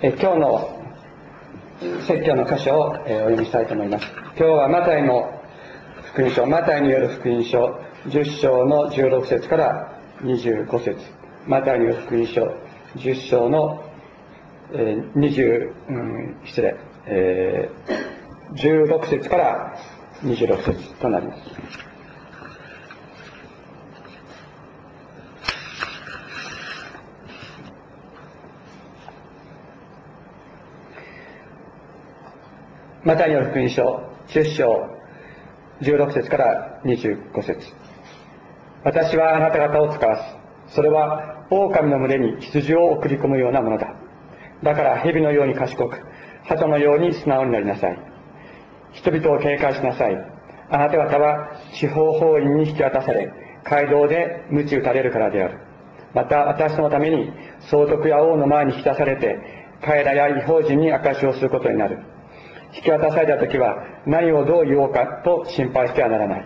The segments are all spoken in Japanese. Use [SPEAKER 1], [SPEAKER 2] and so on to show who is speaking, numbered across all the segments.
[SPEAKER 1] え今日の説教の箇所を、えお読みしたいと思います。今日はマタイの福音書マタイによる福音書10章の16節から25節。マタイによる福音書10章の、え、20、うん、失礼、えー、16節から26節となります。マタイによる福音書10章16節から25節。私はあなた方を使わすそれは狼の群れに羊を送り込むようなものだ。だから蛇のように賢く鳩のように素直になりなさい。人々を警戒しなさい。あなた方は司法法院に引き渡され街道で鞭打たれるからである。また私のために総督や王の前に引き出されて彼らや違法人に証しをすることになる。引き渡された時は何をどう言おうかと心配してはならない。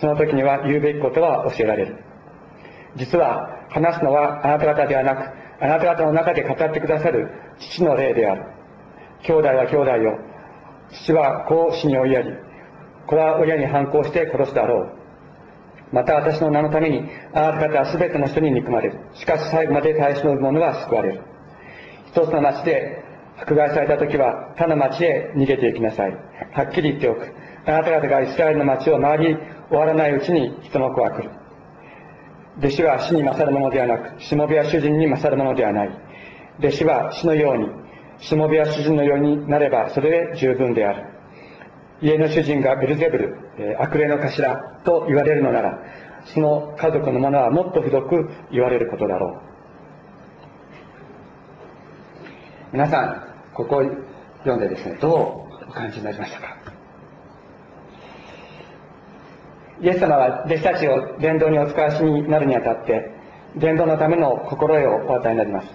[SPEAKER 1] その時には言うべきことは教えられる。実は話すのはあなた方ではなくあなた方の中で語ってくださる父の霊である。兄弟は兄弟よ父は子を死に追いやり子は親に反抗して殺すだろう。また私の名のためにあなた方は全ての人に憎まれる。しかし最後まで耐え忍ぶ者は救われる。一つの町で迫害された時は他の町へ逃げていきなさい。はっきり言っておく。あなた方がイスラエルの町を回り終わらないうちに人の子は来る弟子は死に勝るものではなくしもべや主人に勝るものではない。弟子は死のようにしもべや主人のようになればそれで十分である。家の主人がベルゼブル悪霊の頭と言われるのならその家族の者はもっとひどく言われることだろう。皆さんここを読んでですねどうお感じになりましたか？イエス様は弟子たちを伝道にお使わしになるにあたって伝道のための心得をお与えになります。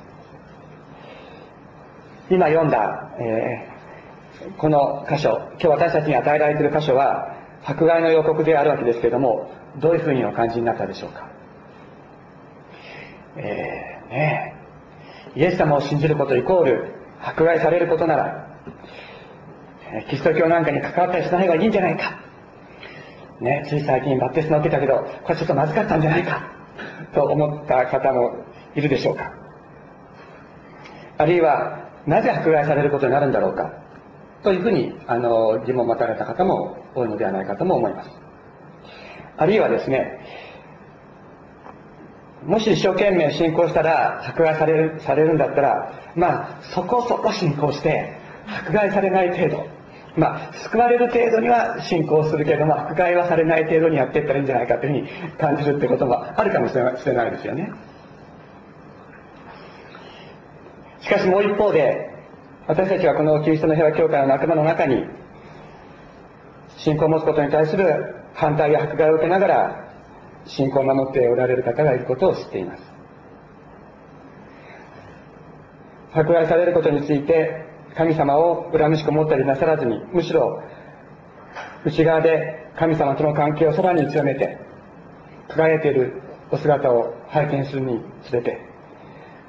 [SPEAKER 1] 今読んだ、えー、この箇所今日私たちに与えられている箇所は迫害の予告であるわけですけれどもどういうふうにお感じになったでしょうか？えー、ねイエス様を信じることイコール迫害されることなら、キリスト教なんかに関わったりしない方がいいんじゃないか。ね、つい最近バプテスマ受けたけど、これちょっとまずかったんじゃないか。と思った方もいるでしょうか。あるいは、なぜ迫害されることになるんだろうか。というふうに、あの、疑問を持たれた方も多いのではないかとも思います。あるいはですね、もし一生懸命信仰したら迫害されるされるんだったらまあそこそこ信仰して迫害されない程度。まあ救われる程度には信仰するけれども迫害はされない程度にやっていったらいいんじゃないかというふうに感じるってこともあるかもしれないですよね。しかしもう一方で私たちはこのキリストの平和教会の仲間の中に信仰を持つことに対する反対や迫害を受けながら信仰を守っておられる方がいることを知っています。迫害されることについて神様を恨みしく思ったりなさらずにむしろ内側で神様との関係をさらに強めて輝いているお姿を拝見するにつれて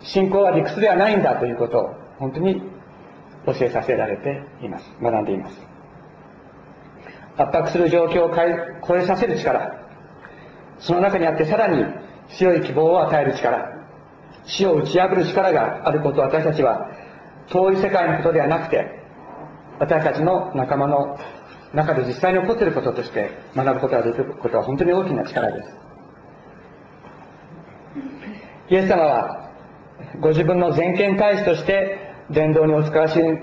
[SPEAKER 1] 信仰は理屈ではないんだということを本当に教えさせられています。学んでいます。圧迫する状況を超えさせる力その中にあってさらに強い希望を与える力死を打ち破る力があることを私たちは遠い世界のことではなくて私たちの仲間の中で実際に起こっていることとして学ぶことができることは本当に大きな力です。イエス様はご自分の全権大使として伝道にお使わしに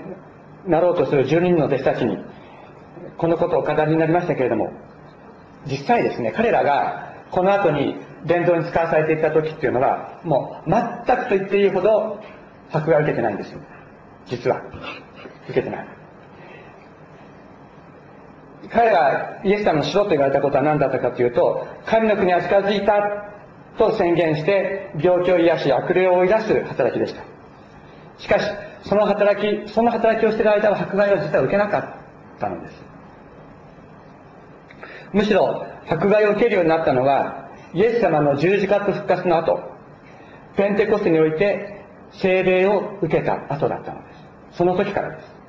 [SPEAKER 1] なろうとする12人の弟子たちにこのことをお語りになりましたけれども実際ですね彼らがこの後に伝道に使わされていった時っていうのはもう全くと言っていいほど迫害を受けてないんですよ。実は。受けてない。彼がイエス様のしろと言われたことは何だったかというと神の国は近づいたと宣言して病気を癒し悪霊を追い出す働きでした。しかしその働きその働きをしている間は迫害を実は受けなかったのです。むしろ迫害を受けるようになったのはイエス様の十字架と復活の後ペンテコステにおいて聖霊を受けた後だったのですその時からです。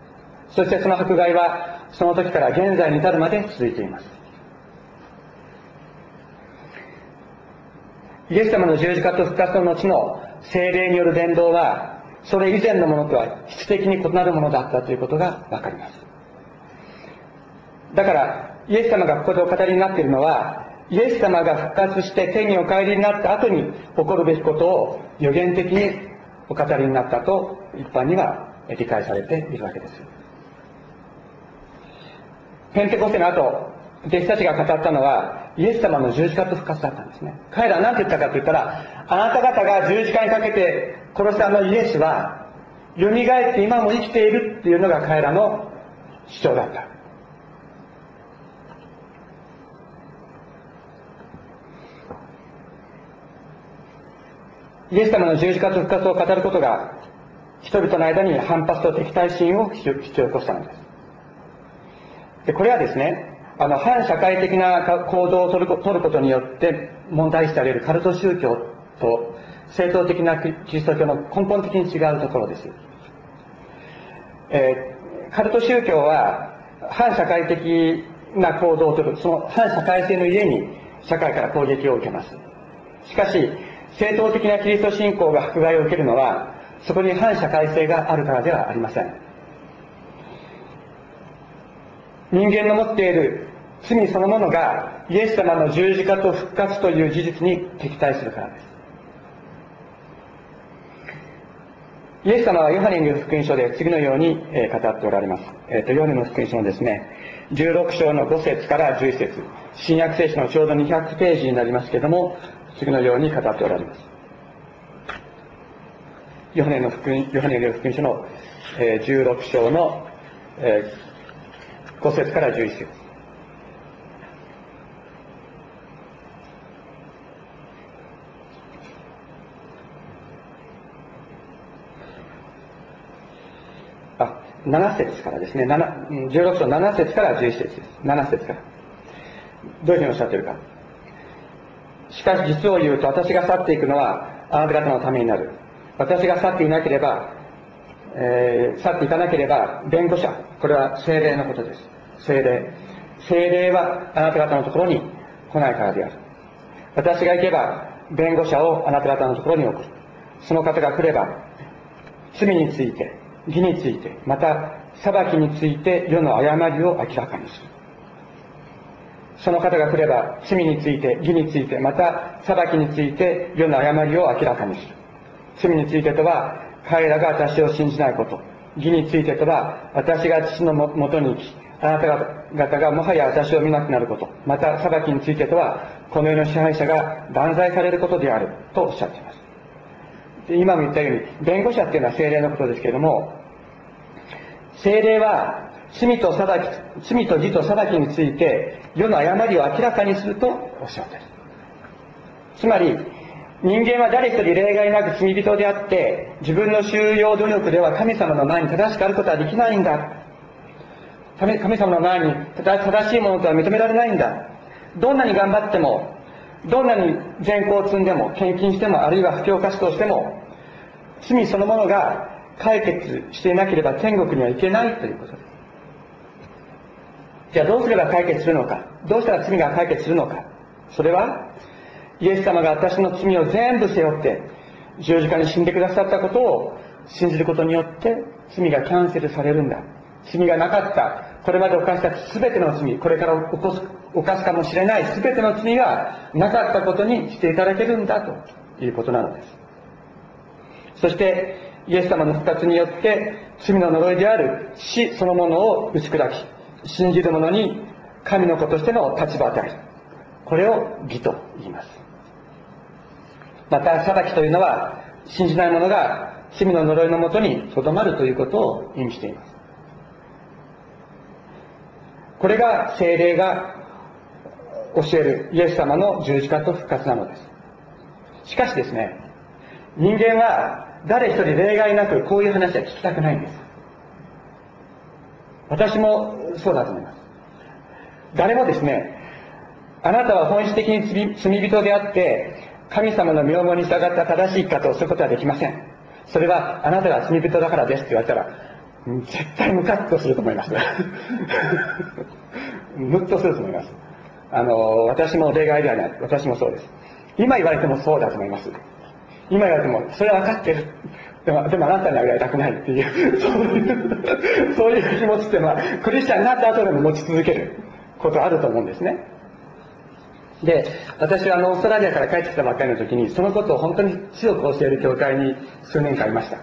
[SPEAKER 1] そしてその迫害は、その時から現在に至るまで続いています。イエス様の十字架と復活の後の精霊による伝道は、それ以前のものとは質的に異なるものだったということがわかります。だから、イエス様がここでお語りになっているのは、イエス様が復活して天にお帰りになった後に起こるべきことを予言的にお語りになったと一般には理解されているわけです。ペンテコステの後、弟子たちが語ったのは、イエス様の十字架と復活だったんですね。彼らは何て言ったかと言ったら、あなた方が十字架にかけて殺したあのイエスは、蘇って今も生きているっていうのが彼らの主張だった。イエス様の十字架と復活を語ることが、人々の間に反発と敵対心を引き起こしたのです。で、これはですね、あの、反社会的な行動を取ることによって問題視されるカルト宗教と正統的なキリスト教の根本的に違うところです。えー、カルト宗教は反社会的な行動を取る、その反社会性の家に社会から攻撃を受けます。しかし、正統的なキリスト信仰が迫害を受けるのは、そこに反社会性があるからではありません。人間の持っている罪そのものがイエス様の十字架と復活という事実に敵対するからです。イエス様はヨハネによる福音書で次のように語っておられます。えっ、ー、と、ヨハネの福音書のですね、16章の5節から11節新約聖書のちょうど200ページになりますけども、次のように語っておられます。ヨハネの福音、ヨハネの福音書の、えー、16章の、えー、5節から11節あ、7節からですね、16章7節から11節です。7節から。どういうふうにおっしゃってるか。しかし実を言うと私が去っていくのはあなた方のためになる。私が去っていなければ、えー、去っていかなければ弁護者、これは精霊のことです。精霊。精霊はあなた方のところに来ないからである。私が行けば弁護者をあなた方のところに送る。その方が来れば罪について、義について、また裁きについて世の誤りを明らかにする。その方が来れば罪について義についてまた裁きについて世の誤りを明らかにする。罪についてとは彼らが私を信じないこと。義についてとは私が父のもとに行きあなた方がもはや私を見なくなること。また裁きについてとはこの世の支配者が断罪されることである。とおっしゃっています。今も言ったように弁護者っていうのは精霊のことですけれども精霊は罪と裁き、罪と義と裁きについて世の誤りを明らかにするとおっしゃっている。つまり、人間は誰一人例外なく罪人であって、自分の収容努力では神様の前に正しくあることはできないんだ。神様の前に正しいものとは認められないんだ。どんなに頑張っても、どんなに善行を積んでも、献金しても、あるいは布教活動しても、罪そのものが解決していなければ天国には行けないということです。じゃあどうすれば解決するのか？どうしたら罪が解決するのか？それはイエス様が私の罪を全部背負って十字架に死んでくださったことを信じることによって罪がキャンセルされるんだ。罪がなかった。これまで犯した全ての罪これから起こす犯すかもしれない全ての罪がなかったことにしていただけるんだということなのです。そしてイエス様の復活によって罪の呪いである死そのものを打ち砕き信じる者に神の子としての立場を与える。これを義と言います。また、裁きというのは、信じない者が罪の呪いのもとにとどまるということを意味しています。これが精霊が教えるイエス様の十字架と復活なのです。しかしですね、人間は誰一人例外なくこういう話は聞きたくないんです。私もそうだと思います。誰もですね、あなたは本質的に罪人であって、神様の名門に従った正しい生き方をすることはできません。それはあなたが罪人だからですって言われたら、絶対ムカッとすると思います。ムッとすると思います。あの、私も例外ではない。私もそうです。今言われてもそうだと思います。今言われても、それは分かってる。でも、でもあなたには言われたくないっていう、そういう、そういう気持ちっていうのは、クリスチャンになった後でも持ち続けることあると思うんですね。で、私はあの、オーストラリアから帰ってきたばっかりの時に、そのことを本当に強く教える教会に数年間いました。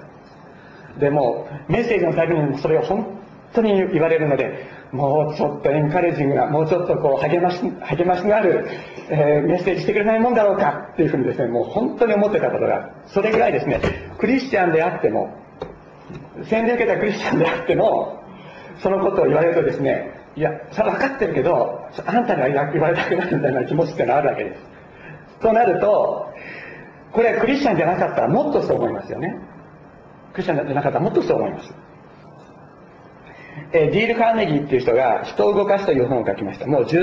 [SPEAKER 1] でも、メッセージのたびにそれを本当に言われるので、もうちょっとエンカレージングな、もうちょっとこう励まし、励ましのある、えー、メッセージしてくれないもんだろうかっていうふうにですね、もう本当に思ってたことが、それぐらいですね、クリスチャンであっても、洗礼受けたクリスチャンであっても、そのことを言われるとですね、いや、それは分かってるけど、あんたには言われたくないみたいな気持ちってのあるわけです。となると、これはクリスチャンじゃなかったらもっとそう思いますよね。クリスチャンじゃなかったらもっとそう思います。えー、ディール・カーネギーっていう人が人を動かすという本を書きました。もう十、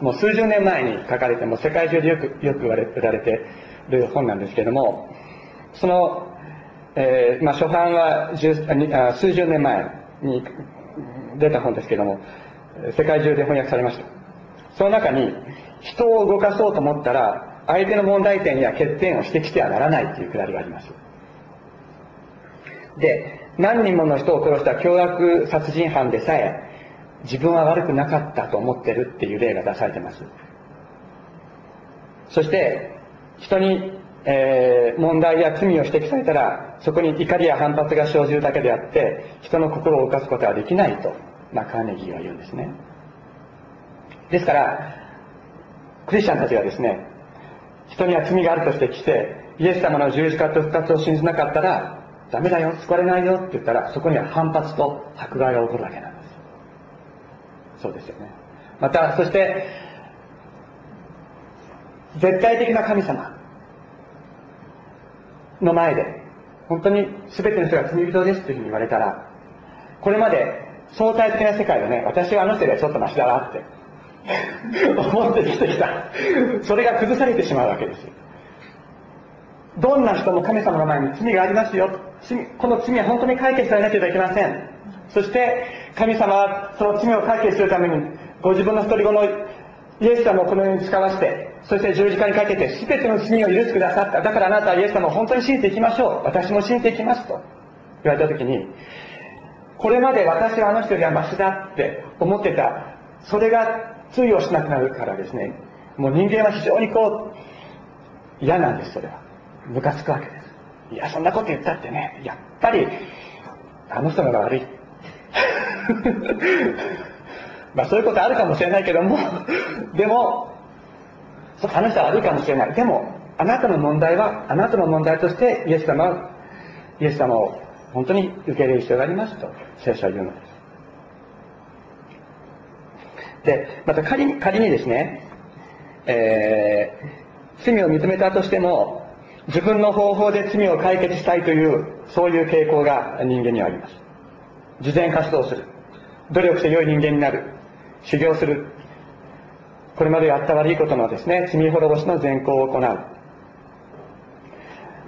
[SPEAKER 1] もう数十年前に書かれて、も世界中でよく、よく売られてる本なんですけども、その、えー、まあ初版はあ数十年前に出た本ですけども、世界中で翻訳されました。その中に、人を動かそうと思ったら、相手の問題点や欠点を指摘してはならないというくだりがあります。で、何人もの人を殺した凶悪殺人犯でさえ、自分は悪くなかったと思ってるっていう例が出されてます。そして、人に、えー、問題や罪を指摘されたら、そこに怒りや反発が生じるだけであって、人の心を動かすことはできないと、ま、カーネギーは言うんですね。ですから、クリスチャンたちはですね、人には罪があると指摘して、イエス様の十字架と復活を信じなかったら、ダメだよ、救われないよって言ったら、そこには反発と迫害が起こるわけなんです。そうですよね。また、そして、絶対的な神様の前で、本当に全ての人が罪人ですというふうに言われたら、これまで相対的な世界でね、私はあの人よりはちょっとマシだわって 思ってきてきた。それが崩されてしまうわけですよ。どんな人も神様の前に罪がありますよ。この罪は本当に解決されなければいけません。そして、神様はその罪を解決するために、ご自分の一人子のイエス様をこの世に使わして、そして十字架にかけて全ての罪を許してくださった。だからあなたはイエス様を本当に信じていきましょう。私も信じていきますと言われたときに、これまで私はあの人よりはマシだって思ってた、それが通用しなくなるからですね、もう人間は非常にこう、嫌なんです、それは。ムカつくわけです。いや、そんなこと言ったってね、やっぱり、あの人のが悪い。まあそういうことあるかもしれないけども、でも、あの人は悪いかもしれない。でも、あなたの問題は、あなたの問題としてイエス様は、イエス様を本当に受け入れる必要がありますと、聖書は言うのです。で、また仮に、仮にですね、えー、罪を認めたとしても、自分の方法で罪を解決したいという、そういう傾向が人間にはあります。慈善活動する。努力して良い人間になる。修行する。これまでやった悪いことのですね、罪滅ぼしの善行を行う。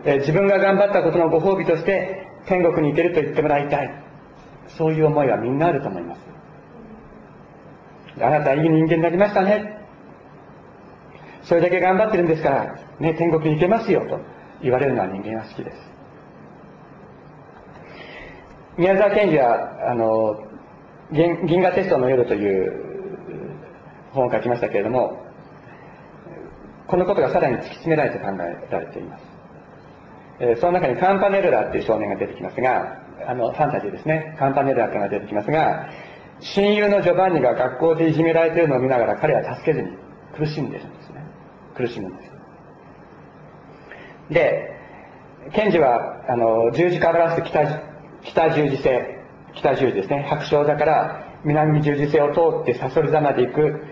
[SPEAKER 1] え自分が頑張ったことのご褒美として天国に行けると言ってもらいたい。そういう思いはみんなあると思います。あなたいい人間になりましたね。それだけ頑張ってるんですから、ね、天国に行けますよと言われるのは人間は好きです。宮沢賢治は、あの、銀銀河テストの夜という本を書きましたけれども、このことがさらに突き詰められて考えられています。え、その中にカンパネルラっていう少年が出てきますが、あの、ファンタジーですね。カンパネルラっていうのが出てきますが、親友のジョバンニが学校でいじめられているのを見ながら彼は助けずに苦しんでる。苦しむんです。で、賢治は、あの、十字架を表す北、北十字星、北十字ですね、白鳥座から南十字星を通ってサソリ座まで行く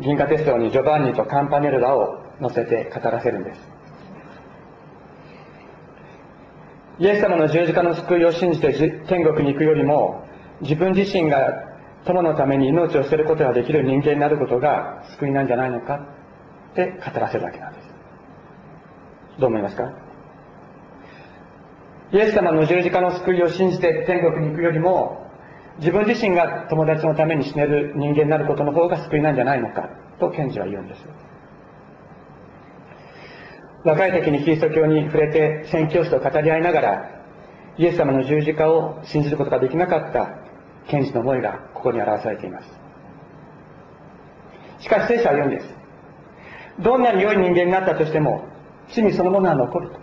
[SPEAKER 1] 銀河鉄道にジョバンニとカンパネルラを乗せて語らせるんです。イエス様の十字架の救いを信じて天国に行くよりも、自分自身が友のために命を捨てることができる人間になることが救いなんじゃないのかって語らせるわけなんです。どう思いますか？イエス様の十字架の救いを信じて天国に行くよりも自分自身が友達のために死ねる人間になることの方が救いなんじゃないのかと賢治は言うんです。若い時にキリスト教に触れて宣教師と語り合いながらイエス様の十字架を信じることができなかった賢治の思いがここに表されています。しかし聖書は言うんです。どんなに良い人間になったとしても罪そのものは残ると。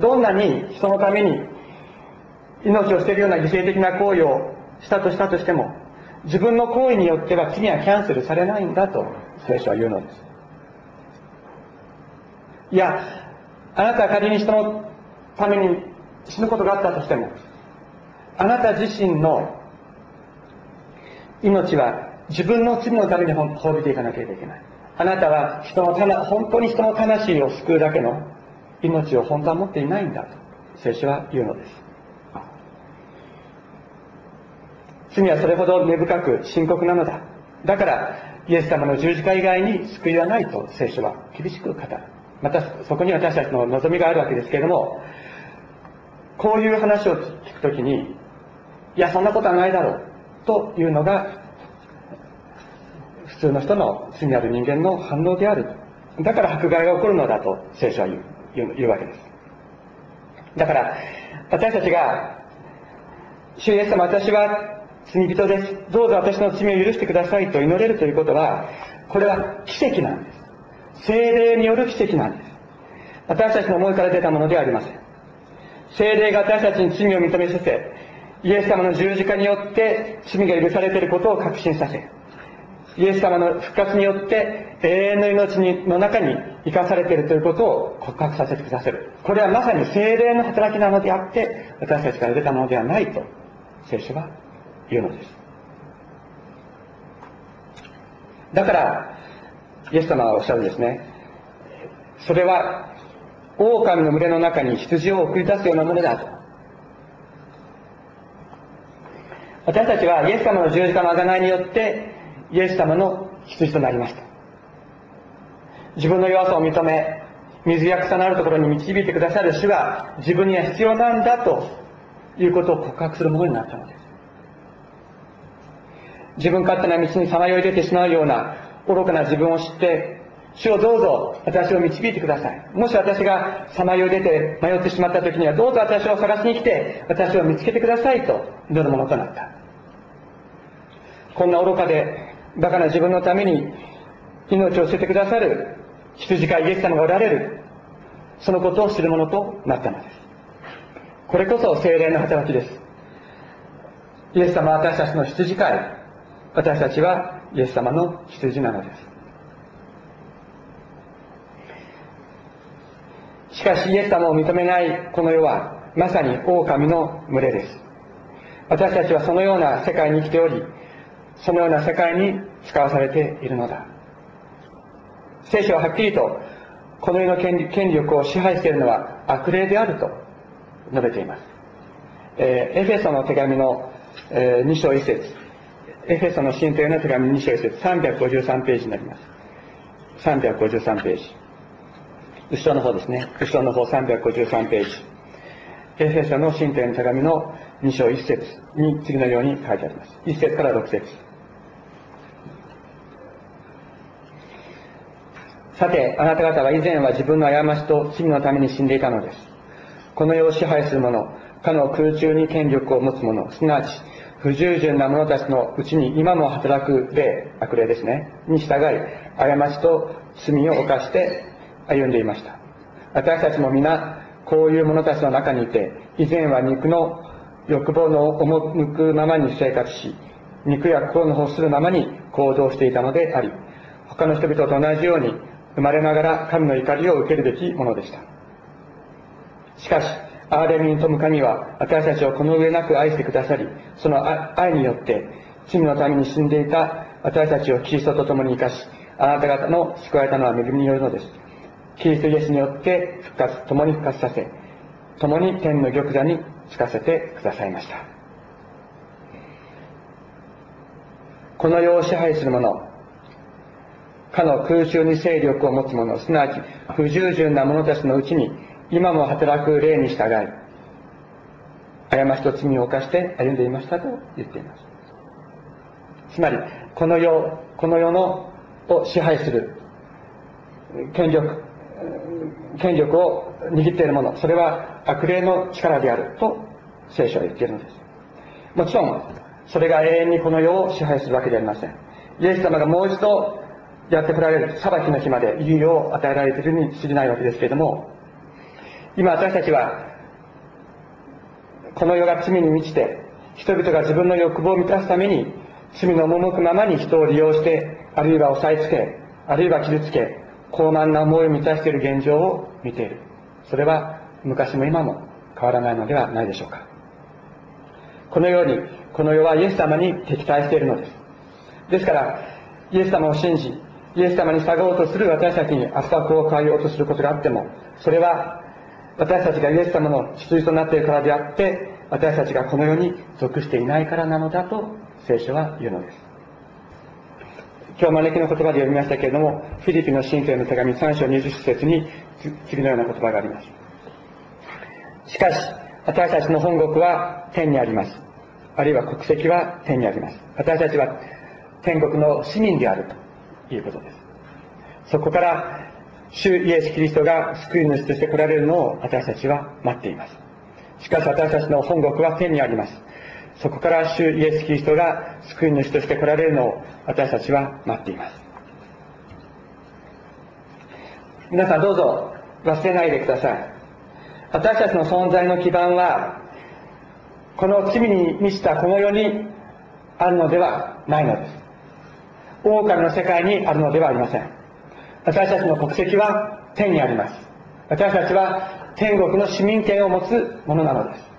[SPEAKER 1] どんなに人のために命を捨てるような犠牲的な行為をしたとしたとしても自分の行為によっては罪はキャンセルされないんだと聖書は言うのです。いやあなたは仮に人のために死ぬことがあったとしてもあなた自身の命は自分の罪のために滅びていかなければいけない。あなたは人の本当に人の魂を救うだけの命を本当は持っていないんだと聖書は言うのです。罪はそれほど根深く深刻なのだ。だからイエス様の十字架以外に救いはないと聖書は厳しく語る。またそこに私たちの望みがあるわけですけれどもこういう話を聞くときにいやそんなことはないだろうというのが普通の人の罪ある人間の反応である。だから迫害が起こるのだと聖書は言う言うわけです。だから私たちが主イエス様私は罪人です。どうぞ私の罪を許してくださいと祈れるということはこれは奇跡なんです。精霊による奇跡なんです。私たちの思いから出たものではありません。精霊が私たちに罪を認めさせイエス様の十字架によって罪が許されていることを確信させイエス様の復活によって永遠の命の中に生かされているということを告白させてくださる。これはまさに精霊の働きなのであって私たちから出たものではないと聖書は言うのです。だからイエス様はおっしゃるんですね。それは狼の群れの中に羊を送り出すようなものだと。私たちはイエス様の十字架の贖いによってイエス様の羊となりました。自分の弱さを認め水や草のあるところに導いてくださる主が自分には必要なんだということを告白するものになったのです。自分勝手な道にさまよい出てしまうような愚かな自分を知って主をどうぞ私を導いてください。もし私がさまよい出て迷ってしまった時にはどうぞ私を探しに来て私を見つけてくださいと祈るものとなった。こんな愚かでバカな自分のために命を捨ててくださる羊飼いイエス様がおられるそのことを知るものとなったのです。これこそ精霊の働きです。イエス様は私たちの羊飼い私たちはイエス様の羊なのです。しかしイエス様を認めないこの世はまさに狼の群れです。私たちはそのような世界に生きておりそのような世界に使わされているのだ。聖書ははっきりとこの世の権力を支配しているのは悪霊であると述べています、えー、エフェソの手紙の、えー、2章1節。エフェソの神帝の手紙2章1節。353ページになります。353ページ。後ろの方ですね。後ろの方353ページ。エフェソの神帝の手紙の2章1節に次のように書いてあります1節から6節さて、あなた方は以前は自分の過ちと罪のために死んでいたのです。この世を支配する者、かの空中に権力を持つ者、すなわち不従順な者たちのうちに今も働く霊、悪霊ですね、に従い、過ちと罪を犯して歩んでいました。私たちも皆、こういう者たちの中にいて、以前は肉の欲望の赴くままに生活し、肉や心の欲するままに行動していたのであり、他の人々と同じように生まれながら神の怒りを受けるべきものでした。しかし、憐れみに富む神は私たちをこの上なく愛してくださり、その愛によって罪のために死んでいた私たちをキリストと共に生かし、あなた方の救われたのは恵みによるのです。キリストイエスによって復活、共に復活させ、共に天の玉座につかせてくださいました。この世を支配する者、かの空中に勢力を持つ者、すなわち不従順な者たちのうちに、今も働く霊に従い、過ちと罪を犯して歩んでいましたと言っていますつまりこの世この世のを支配する権力権力を握っているものそれは悪霊の力であると聖書は言っているのです。もちろんそれが永遠にこの世を支配するわけではありません。イエス様がもう一度やってこられる裁きの日まで猶予を与えられているに過ぎないわけですけれども今私たちはこの世が罪に満ちて人々が自分の欲望を満たすために罪の赴くままに人を利用してあるいは押さえつけあるいは傷つけ高慢な思いを満たしている現状を見ている。それは昔も今も変わらないのではないでしょうか。このようにこの世はイエス様に敵対しているのです。ですからイエス様を信じイエス様に従おうとする私たちに圧迫を変えようとすることがあってもそれは私たちがイエス様の羊となっているからであって私たちがこの世に属していないからなのだと聖書は言うのです。今日招きの言葉で読みましたけれどもフィリピンの信徒への手紙3章20節に次のような言葉があります。しかし私たちの本国は天にあります。あるいは国籍は天にあります。私たちは天国の市民であるということです。そこから主イエス・キリストが救い主として来られるのを私たちは待っています。しかし私たちの本国は天にあります。そこから主イエス・キリストが救い主として来られるのを私たちは待っています。皆さんどうぞ忘れないでください。私たちの存在の基盤はこの罪に満ちたこの世にあるのではないのです。狼の世界にあるのではありません。私たちの国籍は天にあります。私たちは天国の市民権を持つものなのです。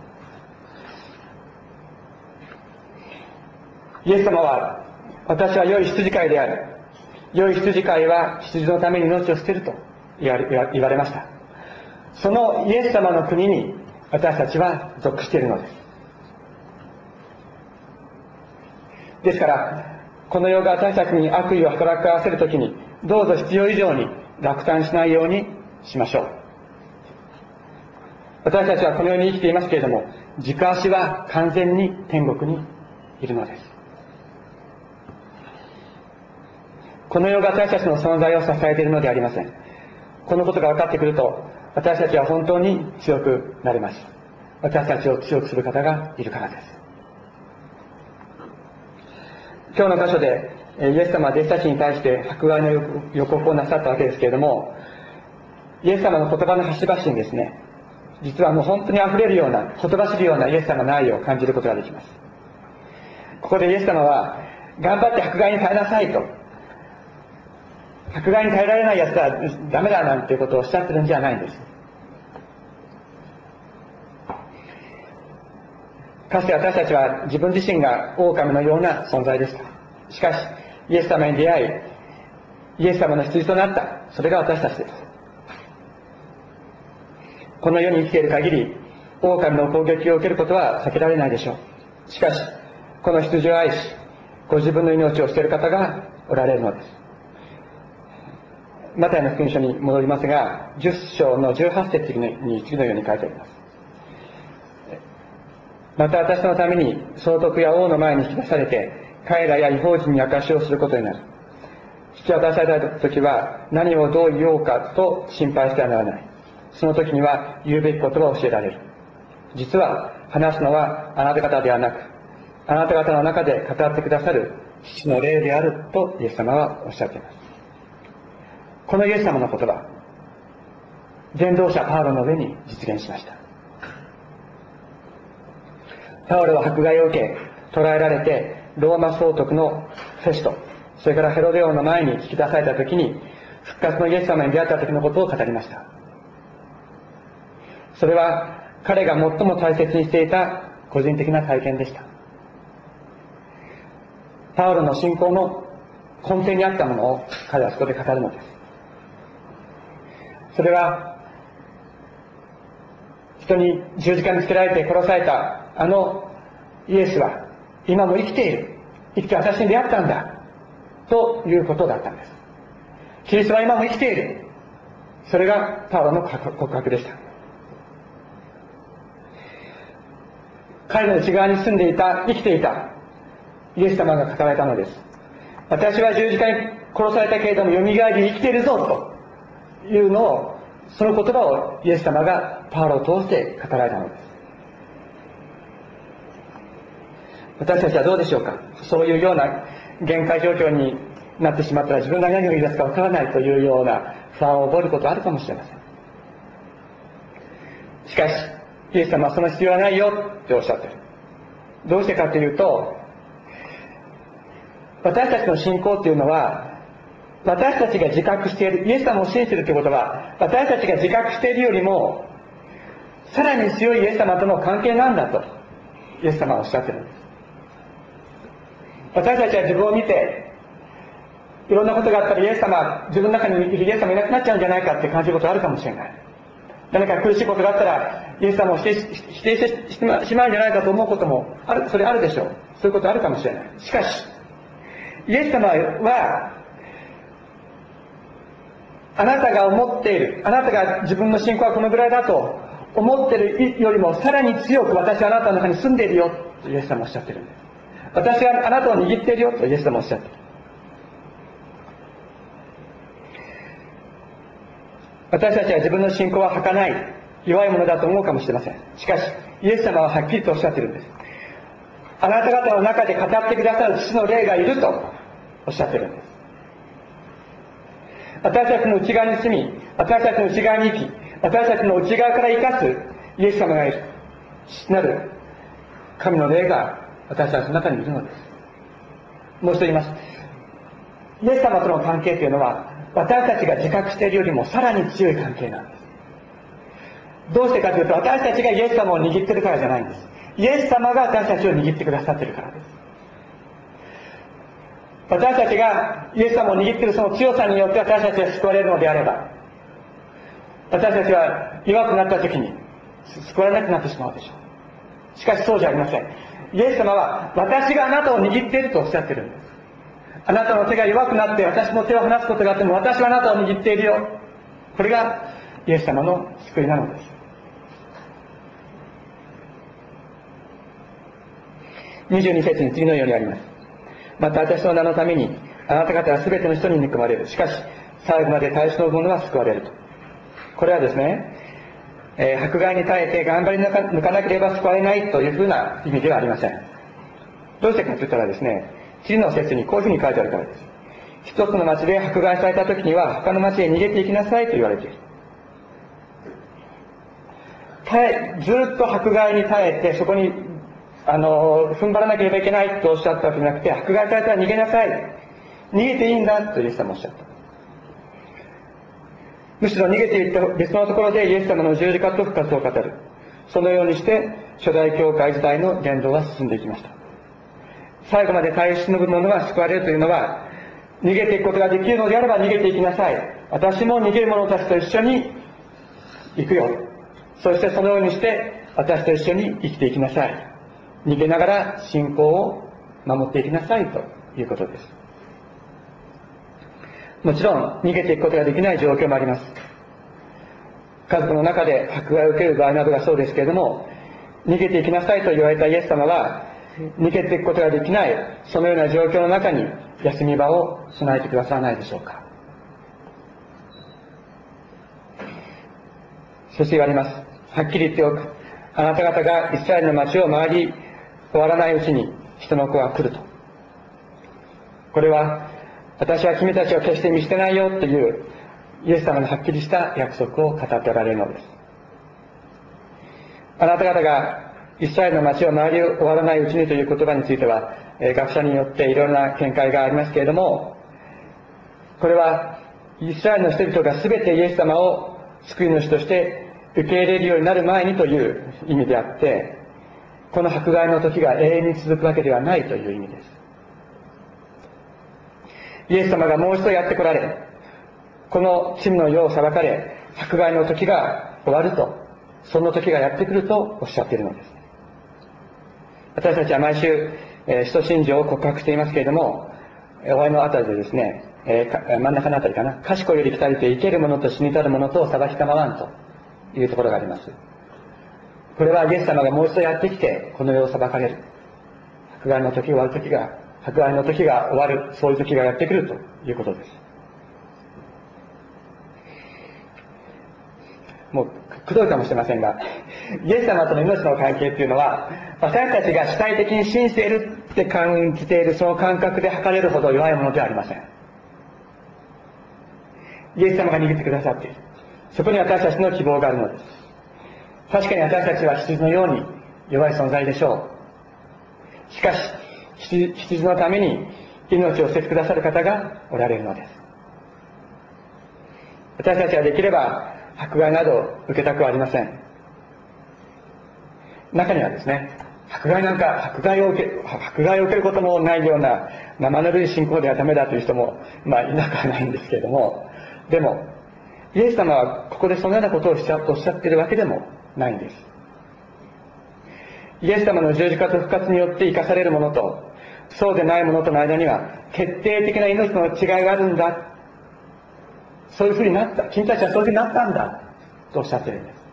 [SPEAKER 1] イエス様は私は良い羊飼いである。良い羊飼いは羊のために命を捨てると言われました。そのイエス様の国に私たちは属しているのです。ですからこの世が私たちに悪意を働かせるときにどうぞ必要以上に落胆しないようにしましょう。私たちはこの世に生きていますけれども軸足は完全に天国にいるのです。この世が私たちの存在を支えているのでありません。このことが分かってくると私たちは本当に強くなれます。私たちを強くする方がいるからです。今日の箇所でイエス様は弟子たちに対して迫害の予告をなさったわけですけれどもイエス様の言葉の端々にですね実はもう本当に溢れるような言葉知るようなイエス様の愛を感じることができます。ここでイエス様は頑張って迫害に耐えなさいと迫害に耐えられないやつはダメだなんていうことをおっしゃってるんじゃないんです。かつて私たちは自分自身が狼のような存在でした。しかしイエス様に出会いイエス様の羊となった。それが私たちです。この世に生きている限り狼の攻撃を受けることは避けられないでしょう。しかしこの羊を愛しご自分の命を捨てる方がおられるのです。マタイの福音書に戻りますが10章の18節に次のように書いてあります。また私のために総督や王の前に引き出されて彼らや違法人に証しをすることになる。引き渡された時は何をどう言おうかと心配してはならない。その時には言うべきことが教えられる。実は話すのはあなた方ではなくあなた方の中で語ってくださる父の霊であるとイエス様はおっしゃっています。このイエス様の言葉伝道者パウロの上に実現しました。パウロは迫害を受け捕らえられてローマ総督のフェストそれからヘロデオの前に引き出された時に復活のイエス様に出会った時のことを語りました。それは彼が最も大切にしていた個人的な体験でした。パウロの信仰の根底にあったものを彼はそこで語るのです。それは人に十字架につけられて殺されたあのイエスは今も生きている。生きて私に出会ったんだ。ということだったんです。キリストは今も生きている。それがパウロの告白でした。彼の内側に住んでいた、生きていた、イエス様が語られたのです。私は十字架に殺されたけれども、蘇り生きているぞ、というのを、その言葉をイエス様がパウロを通して語られたのです。私たちはどうでしょうか？そういうような限界状況になってしまったら自分が何を言い出すかわからないというような不安を覚えることはあるかもしれません。しかし、イエス様はその必要はないよっておっしゃってる。どうしてかというと、私たちの信仰っていうのは、私たちが自覚している、イエス様を信じているということは、私たちが自覚しているよりも、さらに強いイエス様との関係なんだと、イエス様はおっしゃってるんです。私たちは自分を見て、いろんなことがあったらイエス様、自分の中にいるイエス様いなくなっちゃうんじゃないかって感じることあるかもしれない。何か苦しいことがあったら、イエス様を否定否定してしまうんじゃないかと思うこともある、それあるでしょう。そういうことあるかもしれない。しかし、イエス様は、あなたが思っている、あなたが自分の信仰はこのぐらいだと思っているよりもさらに強く私はあなたの中に住んでいるよとイエス様おっしゃってるんです。私はあなたを握っているよとイエス様おっしゃってる。私たちは自分の信仰は儚い、弱いものだと思うかもしれません。しかし、イエス様ははっきりとおっしゃっているんです。あなた方の中で語ってくださる父の霊がいるとおっしゃっているんです。私たちの内側に住み、私たちの内側に生き、私たちの内側から生かすイエス様がいる。なる神の霊が私たちの中にいるのです。もう一度言います。イエス様との関係というのは、私たちが自覚しているよりもさらに強い関係なんです。どうしてかというと、私たちがイエス様を握ってるからじゃないんです。イエス様が私たちを握ってくださってるからです。私たちがイエス様を握っているその強さによって私たちが救われるのであれば、私たちは弱くなった時に救われなくなってしまうでしょう。しかしそうじゃありません。イエス様は私があなたを握っているとおっしゃってるんです。あなたの手が弱くなって私も手を離すことがあっても私はあなたを握っているよ。これがイエス様の救いなのです。22節に次のようにあります。また私の名のためにあなた方は全ての人に憎まれる。しかし、最後まで耐え忍ぶ者は救われると。これはですね、えー、迫害に耐えて頑張り抜かなければ救われないというふうな意味ではありません。どうしてかといったらですね、次の説にこういうふうに書いてあるからです。一つの町で迫害された時には他の町へ逃げていきなさいと言われている。ずっと迫害に耐えてそこにあの踏ん張らなければいけないとおっしゃったわけじゃなくて迫害されたら逃げなさい逃げていいんだとイエス様おっしゃったむしろ逃げていった別のところでイエス様の十字架と復活を語るそのようにして初代教会時代の伝道は進んでいきました最後まで耐え忍ぶ者が救われるというのは、逃げていくことができるのであれば逃げていきなさい。私も逃げる者たちと一緒に行くよ。そしてそのようにして私と一緒に生きていきなさい。逃げながら信仰を守っていきなさいということです。もちろん逃げていくことができない状況もあります。家族の中で迫害を受ける場合などがそうですけれども、逃げていきなさいと言われたイエス様は、逃げていくことができない、そのような状況の中に休み場を備えてくださらないでしょうか。そして言われます。はっきり言っておく。あなた方がイスラエルの町を回り終わらないうちに人の子は来ると。これは、私は君たちを決して見捨てないよというイエス様のはっきりした約束を語っておられるのです。あなた方がイスラエルの町を回り終わらないうちにという言葉については、学者によっていろいろな見解がありますけれども、これは、イスラエルの人々が全てイエス様を救い主として受け入れるようになる前にという意味であって、この迫害の時が永遠に続くわけではないという意味です。イエス様がもう一度やって来られ、この罪の世を裁かれ、迫害の時が終わると、その時がやってくるとおっしゃっているのです。私たちは毎週、えー、使徒信条を告白していますけれども、終わりのあたりでですね、えー、真ん中のあたりかな、賢いより来たりて生ける者と死にたる者と裁きたまわんというところがあります。これはイエス様がもう一度やってきて、この世を裁かれる。迫害の時が終わる時が、迫害の時が終わる、そういう時がやってくるということです。もう、くどいかもしれませんが、イエス様との命の関係っていうのは、私たちが主体的に信じているって感じているその感覚で測れるほど弱いものではありません。イエス様が握ってくださっている。そこに私たちの希望があるのです。確かに私たちは羊のように弱い存在でしょう。しかし、羊のために命を捨ててくださる方がおられるのです。私たちはできれば迫害など受けたくはありません。中にはですね、迫害なんか、迫害を受け、迫害を受けることもないような生ぬるい信仰ではダメだという人も、まあ、いなくはないんですけれども、でも、イエス様はここでそのようなことをしたとおっしゃっているわけでもないんです。イエス様の十字架と復活によって生かされるものと、そうでないものとの間には、決定的な命の違いがあるんだ。そういうふうになった。君たちはそういうふうになったんだ。とおっしゃってるんです。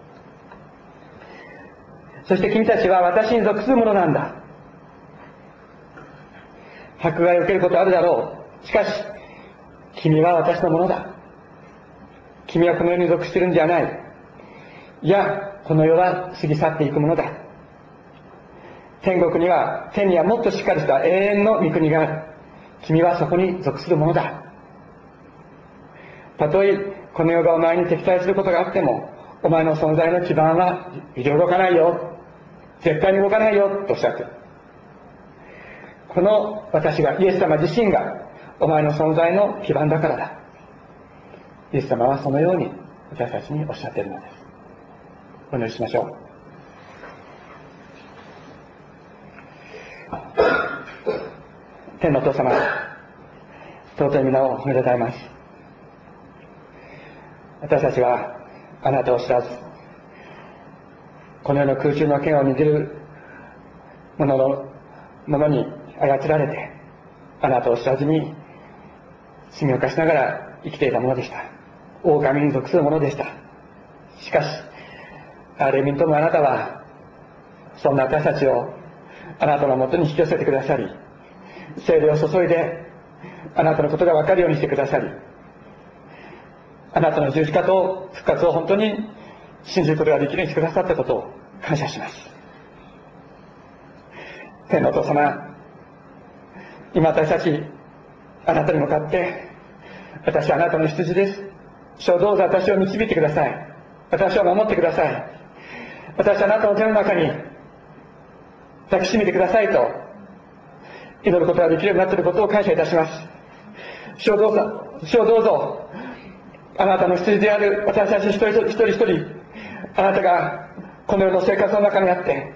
[SPEAKER 1] そして君たちは私に属するものなんだ。迫害を受けることあるだろう。しかし、君は私のものだ。君はこの世に属してるんじゃない。いや、この世は過ぎ去っていくものだ。天国には、天にはもっとしっかりした永遠の御国がある。君はそこに属するものだ。たとえ、この世がお前に敵対することがあっても、お前の存在の基盤は揺れ動かないよ。絶対に動かないよ。とおっしゃってる。この私が、イエス様自身が、お前の存在の基盤だからだ。イエス様はそのように私たちにおっしゃっているのです。お祈りしましょう。天のお父様、尊い皆を褒めたたえます。私たちはあなたを知らず、この世の空中の剣を握る者のものに操られて、あなたを知らずに罪を犯しながら生きていたものでした。狼に属するものでした。しかし、レミントもあなたは、そんな私たちをあなたのもとに引き寄せてくださり、精霊を注いで、あなたのことが分かるようにしてくださり、あなたの十字架と復活を本当に信じることができるようにしてくださったことを感謝します。天のお父様、今私たち、あなたに向かって、私はあなたの羊です。主をどうぞ私を導いてください。私を守ってください。私はあなたの手の中に抱きしめてくださいと祈ることができるようになっていることを感謝いたします。主をどうぞ、主をどうぞ、あなたの羊である私たち一人一人一人、あなたがこの世の生活の中にあって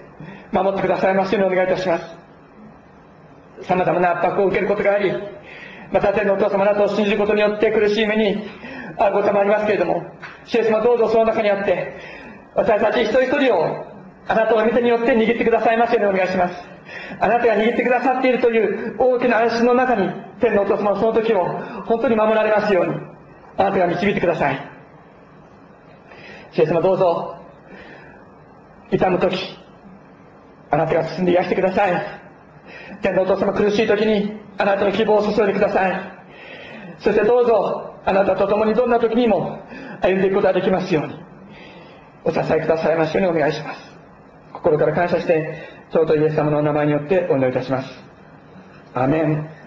[SPEAKER 1] 守ってくださいますようにお願いいたします。様々な圧迫を受けることがあり、また天のお父様あなたを信じることによって苦しい目にあることもありますけれども、主イエス様どうぞその中にあって、私たち一人一人をあなたの見てによって握ってくださいますようにお願いします。あなたが握ってくださっているという大きな安心の中に、天のお父様はその時を本当に守られますように、あなたが導いてください。主イエス様どうぞ、痛む時、あなたが進んで癒してください。天のお父様苦しい時に、あなたの希望を注いでください。そしてどうぞ、あなたと共にどんな時にも歩んでいくことができますように、お支えくださいますようにお願いします。心から感謝して、尊いイエス様のお名前によってお祈りいたします。アメン。